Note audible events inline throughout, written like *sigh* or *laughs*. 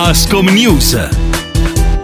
Ascom News.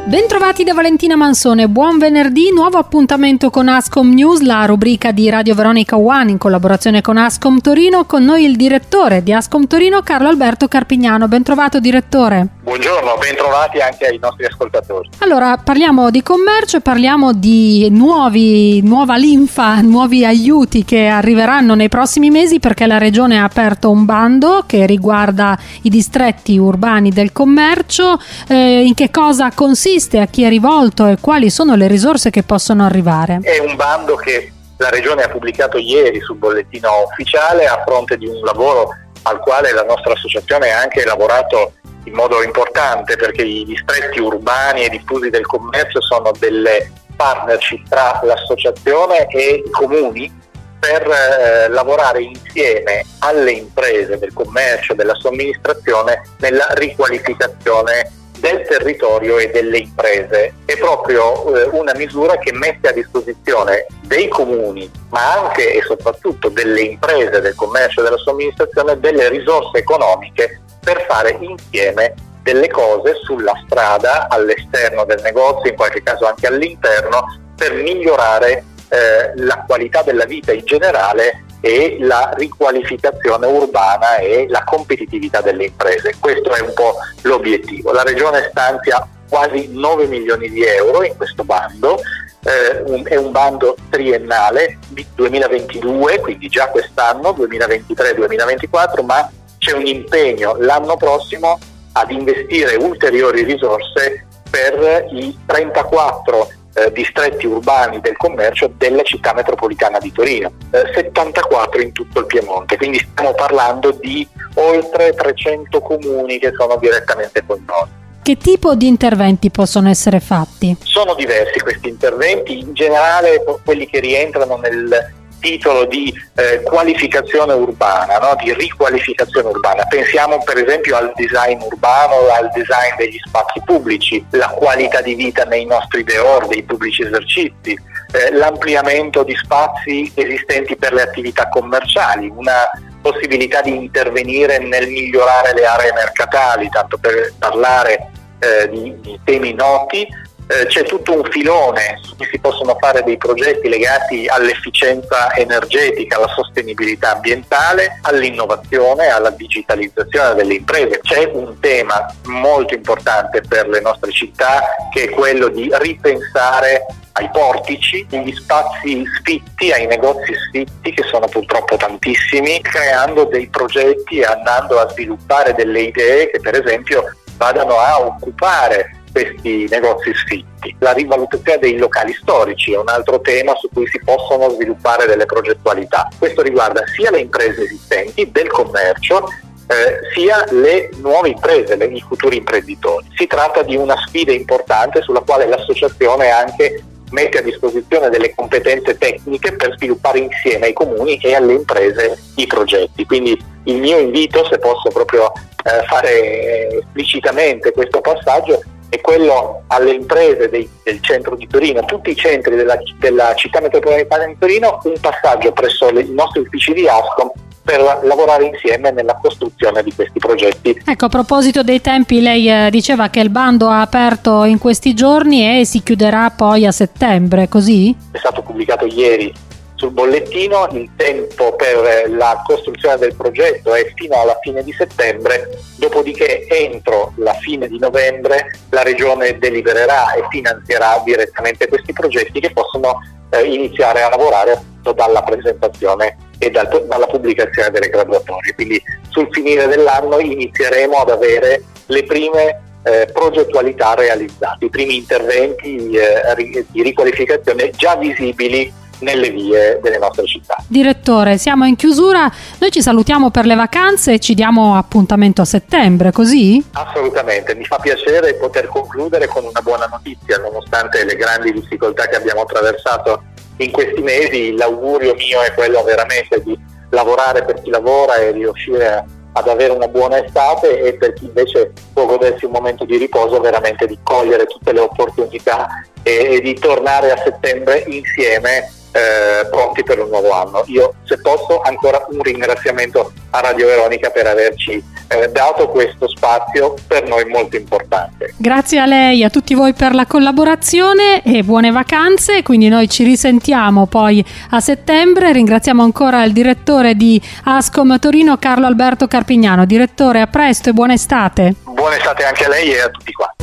Bentrovati da Valentina Mansone, buon venerdì, nuovo appuntamento con Ascom News, la rubrica di Radio Veronica One in collaborazione con Ascom Torino, con noi il direttore di Ascom Torino, Carlo Alberto Carpignano. Bentrovato direttore. Buongiorno, bentrovati anche ai nostri ascoltatori. Allora, parliamo di commercio parliamo di nuovi, nuova linfa, *laughs* nuovi aiuti che arriveranno nei prossimi mesi perché la Regione ha aperto un bando che riguarda i distretti urbani del commercio. Eh, in che cosa consiste, a chi è rivolto e quali sono le risorse che possono arrivare? È un bando che la Regione ha pubblicato ieri sul bollettino ufficiale a fronte di un lavoro al quale la nostra associazione ha anche lavorato in modo importante perché i distretti urbani e diffusi del commercio sono delle partnership tra l'associazione e i comuni per eh, lavorare insieme alle imprese del commercio della somministrazione nella riqualificazione del territorio e delle imprese. È proprio eh, una misura che mette a disposizione dei comuni, ma anche e soprattutto delle imprese del commercio e della somministrazione, delle risorse economiche per fare insieme delle cose sulla strada, all'esterno del negozio, in qualche caso anche all'interno, per migliorare eh, la qualità della vita in generale e la riqualificazione urbana e la competitività delle imprese. Questo è un po' l'obiettivo. La Regione stanzia quasi 9 milioni di euro in questo bando, eh, un, è un bando triennale 2022, quindi già quest'anno, 2023-2024, ma c'è un impegno l'anno prossimo ad investire ulteriori risorse per i 34 eh, distretti urbani del commercio della città metropolitana di Torino, eh, 74 in tutto il Piemonte, quindi stiamo parlando di oltre 300 comuni che sono direttamente coinvolti. Che tipo di interventi possono essere fatti? Sono diversi questi interventi, in generale quelli che rientrano nel titolo di eh, qualificazione urbana, no? di riqualificazione urbana. Pensiamo per esempio al design urbano, al design degli spazi pubblici, la qualità di vita nei nostri deor, dei pubblici esercizi, eh, l'ampliamento di spazi esistenti per le attività commerciali, una possibilità di intervenire nel migliorare le aree mercatali, tanto per parlare eh, di, di temi noti, eh, c'è tutto un filone su cui si possono fare dei progetti legati all'efficienza energetica, alla sostenibilità ambientale, all'innovazione, alla digitalizzazione delle imprese. C'è un tema molto importante per le nostre città che è quello di ripensare ai portici, agli spazi sfitti, ai negozi sfitti che sono purtroppo tantissimi, creando dei progetti e andando a sviluppare delle idee che per esempio vadano a occupare questi negozi sfitti. La rivalutazione dei locali storici è un altro tema su cui si possono sviluppare delle progettualità. Questo riguarda sia le imprese esistenti del commercio eh, sia le nuove imprese, le, i futuri imprenditori. Si tratta di una sfida importante sulla quale l'associazione anche mette a disposizione delle competenze tecniche per sviluppare insieme ai comuni e alle imprese i progetti. Quindi il mio invito, se posso proprio eh, fare esplicitamente questo passaggio, è quello alle imprese dei, del centro di Torino, tutti i centri della, della città metropolitana di Torino, un passaggio presso i nostri uffici di ASCOM per lavorare insieme nella costruzione di questi progetti. Ecco, a proposito dei tempi, lei eh, diceva che il bando ha aperto in questi giorni e si chiuderà poi a settembre, così? È stato pubblicato ieri sul bollettino, il tempo per la costruzione del progetto è fino alla fine di settembre, dopodiché entro la fine di novembre la Regione delibererà e finanzierà direttamente questi progetti che possono eh, iniziare a lavorare dalla presentazione e dal, dalla pubblicazione delle graduatorie. Quindi sul finire dell'anno inizieremo ad avere le prime eh, progettualità realizzate, i primi interventi eh, di riqualificazione già visibili nelle vie delle nostre città. Direttore, siamo in chiusura, noi ci salutiamo per le vacanze e ci diamo appuntamento a settembre, così? Assolutamente, mi fa piacere poter concludere con una buona notizia, nonostante le grandi difficoltà che abbiamo attraversato in questi mesi, l'augurio mio è quello veramente di lavorare per chi lavora e riuscire ad avere una buona estate e per chi invece può godersi un momento di riposo veramente di cogliere tutte le opportunità e, e di tornare a settembre insieme eh, pronti per un nuovo anno. Io se posso ancora un ringraziamento a Radio Veronica per averci eh, dato questo spazio per noi molto importante. Grazie a lei e a tutti voi per la collaborazione e buone vacanze, quindi noi ci risentiamo poi a settembre. Ringraziamo ancora il direttore di Ascom Torino Carlo Alberto Carpignano. Direttore, a presto e buona estate. Buona estate anche a lei e a tutti quanti.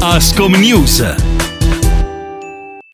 Ascom News